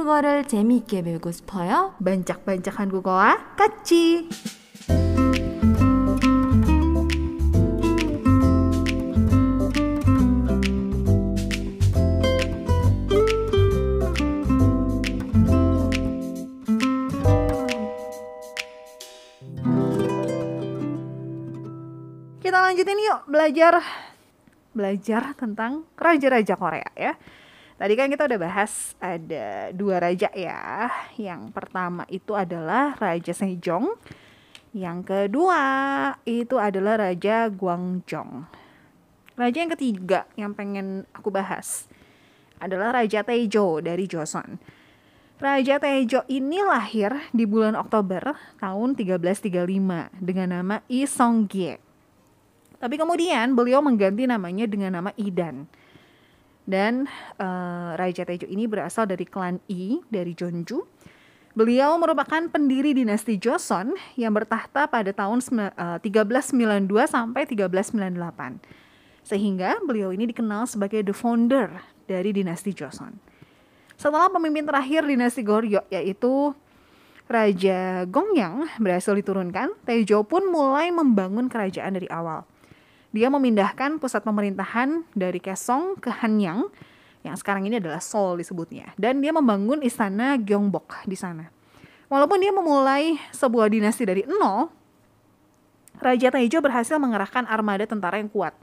한국어를 재미있게 배우고 싶어요? 반짝반짝 한국어와 같이! Kita lanjutin yuk belajar belajar tentang raja-raja Korea ya. Tadi kan kita udah bahas ada dua raja ya. Yang pertama itu adalah Raja Sejong. Yang kedua itu adalah Raja Gwangjong. Raja yang ketiga yang pengen aku bahas adalah Raja Taejo dari Joseon. Raja Taejo ini lahir di bulan Oktober tahun 1335 dengan nama Lee Song-gye. Tapi kemudian beliau mengganti namanya dengan nama Idan. Dan uh, Raja Tejo ini berasal dari klan I dari Jeonju. Beliau merupakan pendiri dinasti Joseon yang bertahta pada tahun uh, 1392 sampai 1398. Sehingga beliau ini dikenal sebagai the founder dari dinasti Joseon. Setelah pemimpin terakhir dinasti Goryeo yaitu Raja Gongyang berhasil diturunkan, Tejo pun mulai membangun kerajaan dari awal. Dia memindahkan pusat pemerintahan dari Kesong ke Hanyang yang sekarang ini adalah Seoul disebutnya dan dia membangun istana Gyeongbok di sana. Walaupun dia memulai sebuah dinasti dari nol, Raja Taejo berhasil mengerahkan armada tentara yang kuat.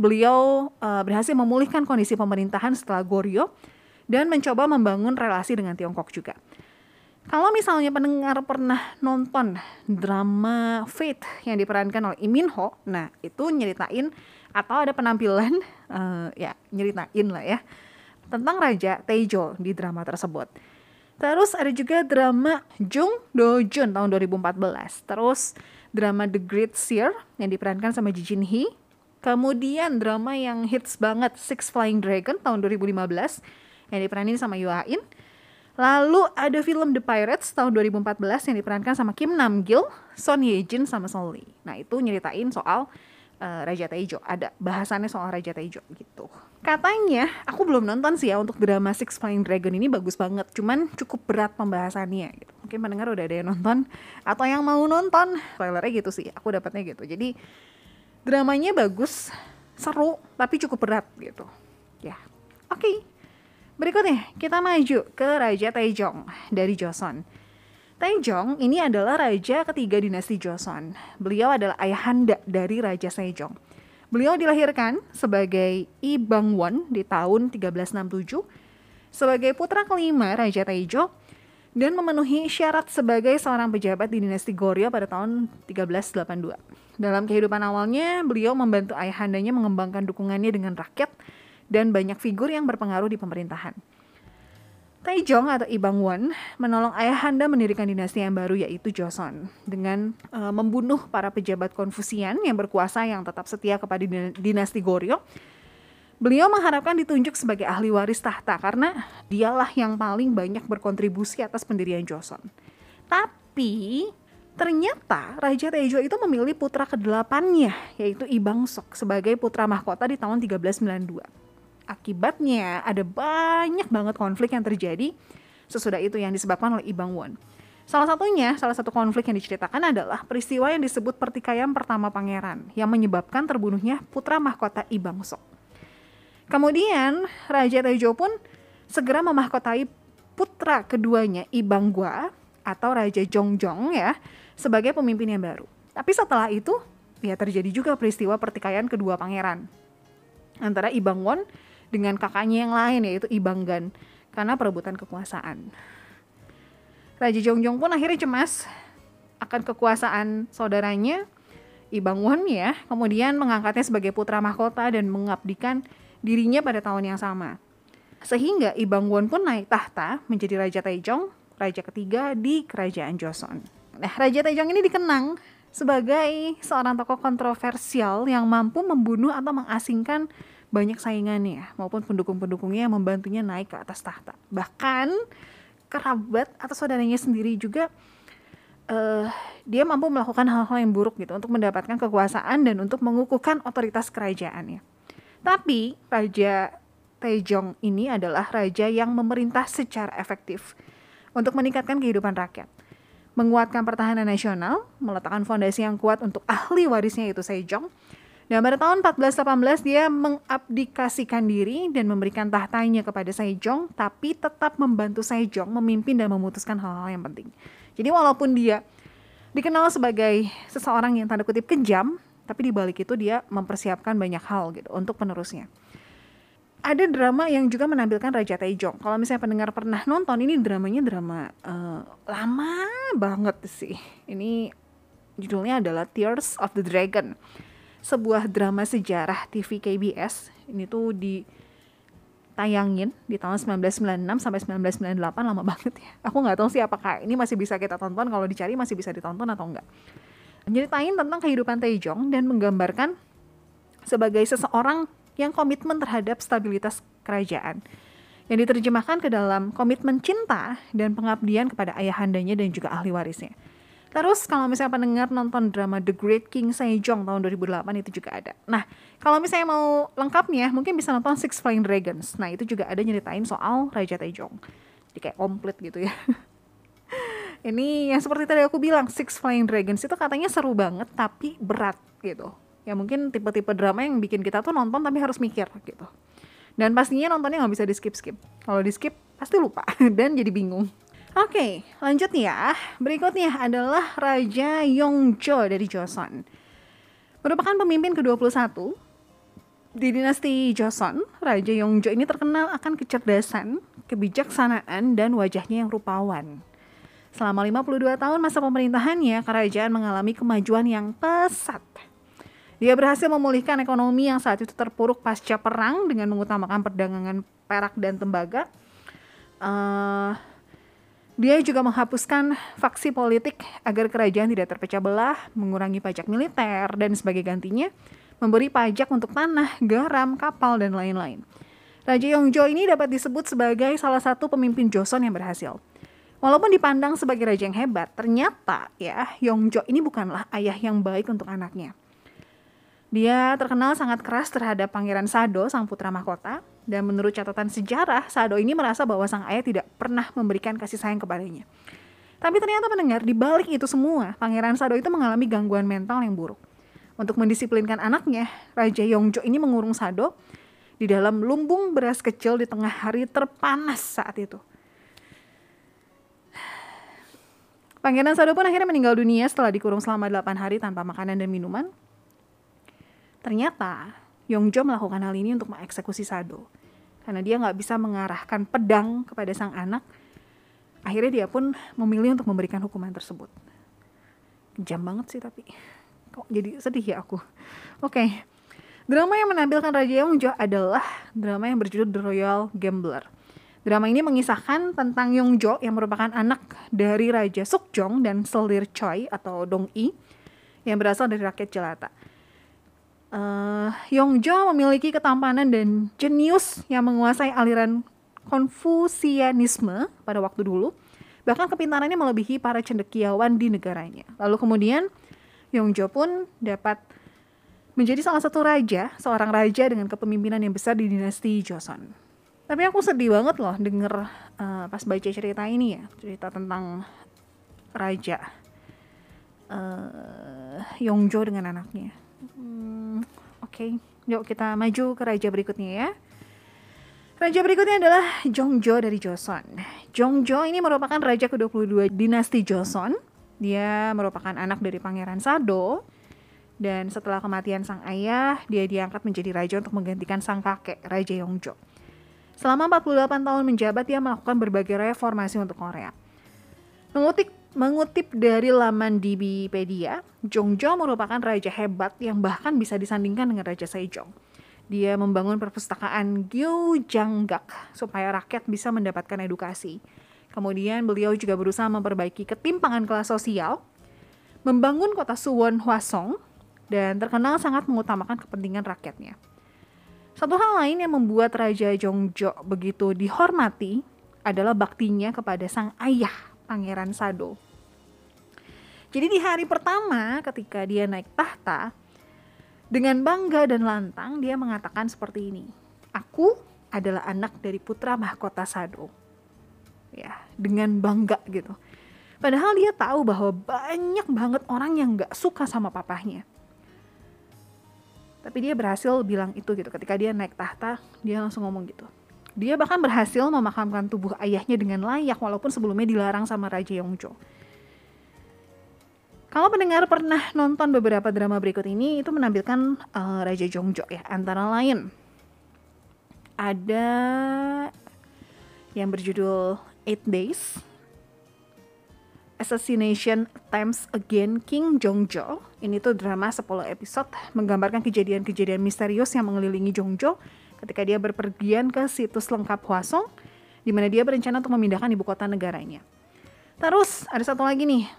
Beliau uh, berhasil memulihkan kondisi pemerintahan setelah Goryeo dan mencoba membangun relasi dengan Tiongkok juga. Kalau misalnya pendengar pernah nonton drama Fate yang diperankan oleh Lee Min Ho, nah itu nyeritain atau ada penampilan uh, ya nyeritain lah ya tentang Raja Taejo di drama tersebut. Terus ada juga drama Jung Do Jun tahun 2014. Terus drama The Great Seer yang diperankan sama Ji Jin Hee. Kemudian drama yang hits banget Six Flying Dragon tahun 2015 yang diperanin sama Yoo Ha In. Lalu ada film The Pirates tahun 2014 yang diperankan sama Kim Nam Gil, Son Ye Jin sama Son Lee. Nah itu nyeritain soal uh, Raja Taejo. Ada bahasannya soal Raja Taejo gitu. Katanya, aku belum nonton sih ya untuk drama Six Flying Dragon ini bagus banget. Cuman cukup berat pembahasannya gitu. Mungkin mendengar udah ada yang nonton atau yang mau nonton. Spoilernya gitu sih, aku dapatnya gitu. Jadi dramanya bagus, seru, tapi cukup berat gitu. Ya, oke. Okay. Berikutnya, kita maju ke Raja Taejong dari Joseon. Taejong ini adalah raja ketiga dinasti Joseon. Beliau adalah ayahanda dari Raja Sejong. Beliau dilahirkan sebagai I Bangwon di tahun 1367 sebagai putra kelima Raja Taejo dan memenuhi syarat sebagai seorang pejabat di dinasti Goryeo pada tahun 1382. Dalam kehidupan awalnya, beliau membantu ayahandanya mengembangkan dukungannya dengan rakyat dan banyak figur yang berpengaruh di pemerintahan. Taejong atau Ibangwon menolong ayahanda mendirikan dinasti yang baru yaitu Joseon dengan uh, membunuh para pejabat Konfusian yang berkuasa yang tetap setia kepada dinasti Goryeo. Beliau mengharapkan ditunjuk sebagai ahli waris tahta karena dialah yang paling banyak berkontribusi atas pendirian Joseon. Tapi ternyata Raja Taejo itu memilih putra kedelapannya yaitu Ibangsok sebagai putra mahkota di tahun 1392 akibatnya ada banyak banget konflik yang terjadi sesudah itu yang disebabkan oleh Ibang Won. Salah satunya, salah satu konflik yang diceritakan adalah peristiwa yang disebut pertikaian pertama pangeran yang menyebabkan terbunuhnya putra mahkota Ibang Sok. Kemudian Raja Tejo pun segera memahkotai putra keduanya Ibang Gua atau Raja Jongjong ya sebagai pemimpin yang baru. Tapi setelah itu ya terjadi juga peristiwa pertikaian kedua pangeran antara Ibang Won dengan kakaknya yang lain yaitu Ibanggan karena perebutan kekuasaan. Raja Jongjong pun akhirnya cemas akan kekuasaan saudaranya Ibangwon ya, kemudian mengangkatnya sebagai putra mahkota dan mengabdikan dirinya pada tahun yang sama. Sehingga Ibangwon pun naik tahta menjadi Raja Taejong, raja ketiga di kerajaan Joseon. Nah, Raja Taejong ini dikenang sebagai seorang tokoh kontroversial yang mampu membunuh atau mengasingkan banyak saingannya maupun pendukung-pendukungnya yang membantunya naik ke atas tahta. Bahkan kerabat atau saudaranya sendiri juga uh, dia mampu melakukan hal-hal yang buruk gitu untuk mendapatkan kekuasaan dan untuk mengukuhkan otoritas kerajaannya. Tapi Raja Taejong ini adalah raja yang memerintah secara efektif untuk meningkatkan kehidupan rakyat, menguatkan pertahanan nasional, meletakkan fondasi yang kuat untuk ahli warisnya yaitu Sejong. Dan pada tahun 1418 dia mengabdikasikan diri dan memberikan tahtanya kepada Sejong, tapi tetap membantu Sejong memimpin dan memutuskan hal-hal yang penting. Jadi walaupun dia dikenal sebagai seseorang yang tanda kutip kejam, tapi di balik itu dia mempersiapkan banyak hal gitu untuk penerusnya ada drama yang juga menampilkan Raja Taejong. Kalau misalnya pendengar pernah nonton, ini dramanya drama uh, lama banget sih. Ini judulnya adalah Tears of the Dragon. Sebuah drama sejarah TV KBS. Ini tuh ditayangin di tahun 1996 sampai 1998 lama banget ya. Aku nggak tahu sih apakah ini masih bisa kita tonton. Kalau dicari masih bisa ditonton atau enggak. Nyeritain tentang kehidupan Taejong dan menggambarkan sebagai seseorang yang komitmen terhadap stabilitas kerajaan yang diterjemahkan ke dalam komitmen cinta dan pengabdian kepada ayahandanya dan juga ahli warisnya. Terus kalau misalnya pendengar nonton drama The Great King Sejong tahun 2008 itu juga ada. Nah, kalau misalnya mau lengkapnya mungkin bisa nonton Six Flying Dragons. Nah, itu juga ada nyeritain soal Raja Taejong. Jadi kayak komplit gitu ya. Ini yang seperti tadi aku bilang Six Flying Dragons itu katanya seru banget tapi berat gitu ya mungkin tipe-tipe drama yang bikin kita tuh nonton tapi harus mikir gitu dan pastinya nontonnya nggak bisa di skip skip kalau di skip pasti lupa dan jadi bingung oke lanjut ya berikutnya adalah Raja Yongjo dari Joseon merupakan pemimpin ke-21 di dinasti Joseon, Raja Yongjo ini terkenal akan kecerdasan, kebijaksanaan, dan wajahnya yang rupawan. Selama 52 tahun masa pemerintahannya, kerajaan mengalami kemajuan yang pesat. Dia berhasil memulihkan ekonomi yang saat itu terpuruk pasca perang dengan mengutamakan perdagangan perak dan tembaga. Uh, dia juga menghapuskan faksi politik agar kerajaan tidak terpecah belah, mengurangi pajak militer, dan sebagai gantinya memberi pajak untuk tanah, garam, kapal, dan lain-lain. Raja Yongjo ini dapat disebut sebagai salah satu pemimpin Joseon yang berhasil. Walaupun dipandang sebagai raja yang hebat, ternyata ya Yongjo ini bukanlah ayah yang baik untuk anaknya. Dia terkenal sangat keras terhadap Pangeran Sado, sang putra mahkota, dan menurut catatan sejarah, Sado ini merasa bahwa sang ayah tidak pernah memberikan kasih sayang kepadanya. Tapi ternyata mendengar di balik itu semua, Pangeran Sado itu mengalami gangguan mental yang buruk. Untuk mendisiplinkan anaknya, Raja Yongjo ini mengurung Sado di dalam lumbung beras kecil di tengah hari terpanas saat itu. Pangeran Sado pun akhirnya meninggal dunia setelah dikurung selama 8 hari tanpa makanan dan minuman Ternyata Yongjo melakukan hal ini untuk mengeksekusi Sado. Karena dia nggak bisa mengarahkan pedang kepada sang anak, akhirnya dia pun memilih untuk memberikan hukuman tersebut. Kejam banget sih tapi. Kok jadi sedih ya aku. Oke. Okay. Drama yang menampilkan Raja Yongjo adalah drama yang berjudul The Royal Gambler. Drama ini mengisahkan tentang Yongjo yang merupakan anak dari Raja Sukjong dan Selir Choi atau Dong I yang berasal dari rakyat jelata uh, Yongjo memiliki ketampanan dan jenius yang menguasai aliran Konfusianisme pada waktu dulu. Bahkan kepintarannya melebihi para cendekiawan di negaranya. Lalu kemudian Yongjo pun dapat menjadi salah satu raja, seorang raja dengan kepemimpinan yang besar di dinasti Joseon. Tapi aku sedih banget loh denger uh, pas baca cerita ini ya, cerita tentang raja uh, Yongjo dengan anaknya. Hmm, Oke, okay. yuk kita maju ke raja berikutnya ya. Raja berikutnya adalah Jongjo dari Joseon. Jongjo ini merupakan raja ke-22 dinasti Joseon. Dia merupakan anak dari Pangeran Sado. Dan setelah kematian sang ayah, dia diangkat menjadi raja untuk menggantikan sang kakek, Raja Yongjo. Selama 48 tahun menjabat, dia melakukan berbagai reformasi untuk Korea. Mengutip Mengutip dari laman Wikipedia, Jongjo merupakan raja hebat yang bahkan bisa disandingkan dengan Raja Sejong. Dia membangun perpustakaan Gyeongjanggak supaya rakyat bisa mendapatkan edukasi. Kemudian beliau juga berusaha memperbaiki ketimpangan kelas sosial, membangun kota Suwon Hwasong, dan terkenal sangat mengutamakan kepentingan rakyatnya. Satu hal lain yang membuat Raja Jongjo begitu dihormati adalah baktinya kepada sang ayah Pangeran Sado. Jadi di hari pertama ketika dia naik tahta, dengan bangga dan lantang dia mengatakan seperti ini. Aku adalah anak dari putra mahkota Sado. Ya, dengan bangga gitu. Padahal dia tahu bahwa banyak banget orang yang gak suka sama papahnya. Tapi dia berhasil bilang itu gitu. Ketika dia naik tahta, dia langsung ngomong gitu. Dia bahkan berhasil memakamkan tubuh ayahnya dengan layak walaupun sebelumnya dilarang sama Raja Yongjo. Kalau pendengar pernah nonton beberapa drama berikut ini, itu menampilkan uh, Raja Jongjo ya, antara lain ada yang berjudul Eight Days, Assassination Times Again King Jongjo. Ini tuh drama 10 episode menggambarkan kejadian-kejadian misterius yang mengelilingi Jongjo ketika dia berpergian ke situs lengkap Hwasong di mana dia berencana untuk memindahkan ibu kota negaranya. Terus ada satu lagi nih,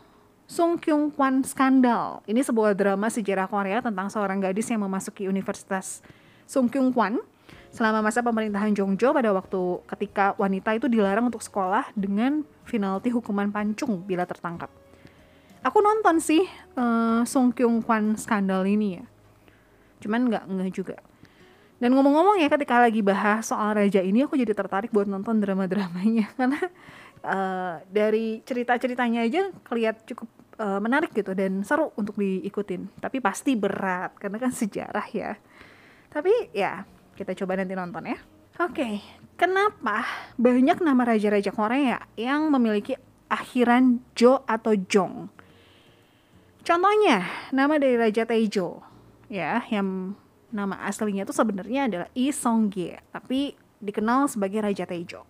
Sung Kyung Kwan Skandal. Ini sebuah drama sejarah Korea tentang seorang gadis yang memasuki Universitas Sung Kyung Kwan selama masa pemerintahan Jongjo pada waktu ketika wanita itu dilarang untuk sekolah dengan penalti hukuman pancung bila tertangkap. Aku nonton sih uh, Sung Kyung Kwan Skandal ini ya. Cuman nggak nggak juga. Dan ngomong-ngomong ya ketika lagi bahas soal raja ini aku jadi tertarik buat nonton drama-dramanya karena uh, dari cerita-ceritanya aja kelihat cukup uh, menarik gitu dan seru untuk diikutin. Tapi pasti berat karena kan sejarah ya. Tapi ya kita coba nanti nonton ya. Oke, okay. kenapa banyak nama raja-raja Korea yang memiliki akhiran Jo atau Jong? Contohnya, nama dari Raja Taejo, ya, yang nama aslinya itu sebenarnya adalah Gye, tapi dikenal sebagai Raja Taejo.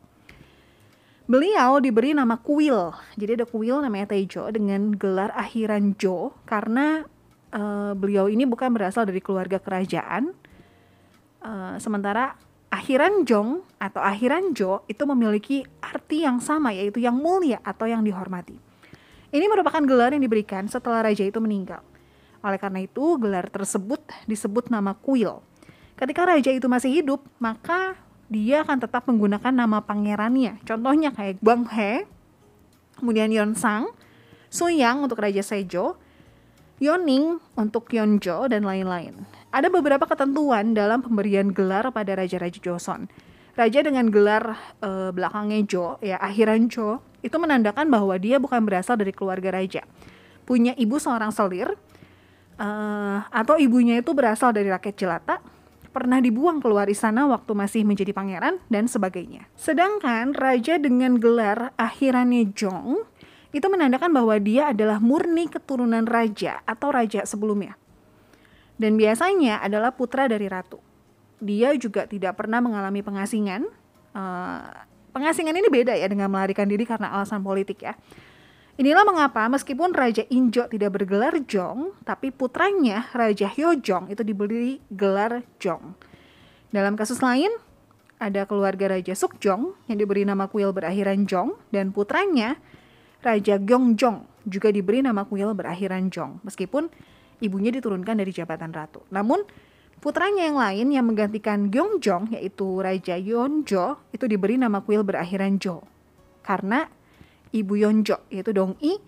Beliau diberi nama Kuil. Jadi ada Kuil namanya Tejo dengan gelar akhiran Jo karena uh, beliau ini bukan berasal dari keluarga kerajaan. Uh, sementara akhiran Jong atau akhiran Jo itu memiliki arti yang sama yaitu yang mulia atau yang dihormati. Ini merupakan gelar yang diberikan setelah raja itu meninggal. Oleh karena itu, gelar tersebut disebut nama Kuil. Ketika raja itu masih hidup, maka dia akan tetap menggunakan nama pangerannya. Contohnya kayak Bang He, kemudian Yon Sang, Suyang untuk Raja Sejo, Yoning untuk Yonjo, dan lain-lain. Ada beberapa ketentuan dalam pemberian gelar pada Raja-Raja Joseon. Raja dengan gelar e, belakangnya Jo, ya akhiran Jo, itu menandakan bahwa dia bukan berasal dari keluarga raja. Punya ibu seorang selir, uh, atau ibunya itu berasal dari rakyat jelata, pernah dibuang keluar istana waktu masih menjadi pangeran, dan sebagainya. Sedangkan raja dengan gelar akhirannya Jong itu menandakan bahwa dia adalah murni keturunan raja atau raja sebelumnya. Dan biasanya adalah putra dari ratu. Dia juga tidak pernah mengalami pengasingan. Uh, pengasingan ini beda ya dengan melarikan diri karena alasan politik ya. Inilah mengapa meskipun Raja Injo tidak bergelar Jong, tapi putranya Raja Hyojong itu diberi gelar Jong. Dalam kasus lain, ada keluarga Raja Sukjong yang diberi nama kuil berakhiran Jong dan putranya Raja Gyeongjong juga diberi nama kuil berakhiran Jong meskipun ibunya diturunkan dari jabatan ratu. Namun putranya yang lain yang menggantikan Gyeongjong yaitu Raja Yeonjo itu diberi nama kuil berakhiran Jo. Karena ibu Yonjo yaitu Dong I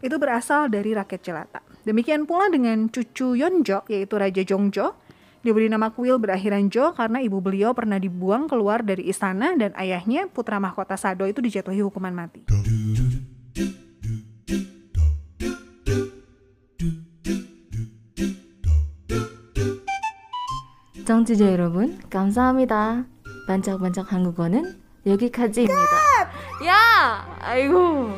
itu berasal dari rakyat jelata. Demikian pula dengan cucu Yonjo yaitu Raja Jongjo diberi nama kuil berakhiran Jo karena ibu beliau pernah dibuang keluar dari istana dan ayahnya putra mahkota Sado itu dijatuhi hukuman mati. 정치자 여러분, 감사합니다. 반짝반짝 한국어는 여기까지입니다. 야! 아이고.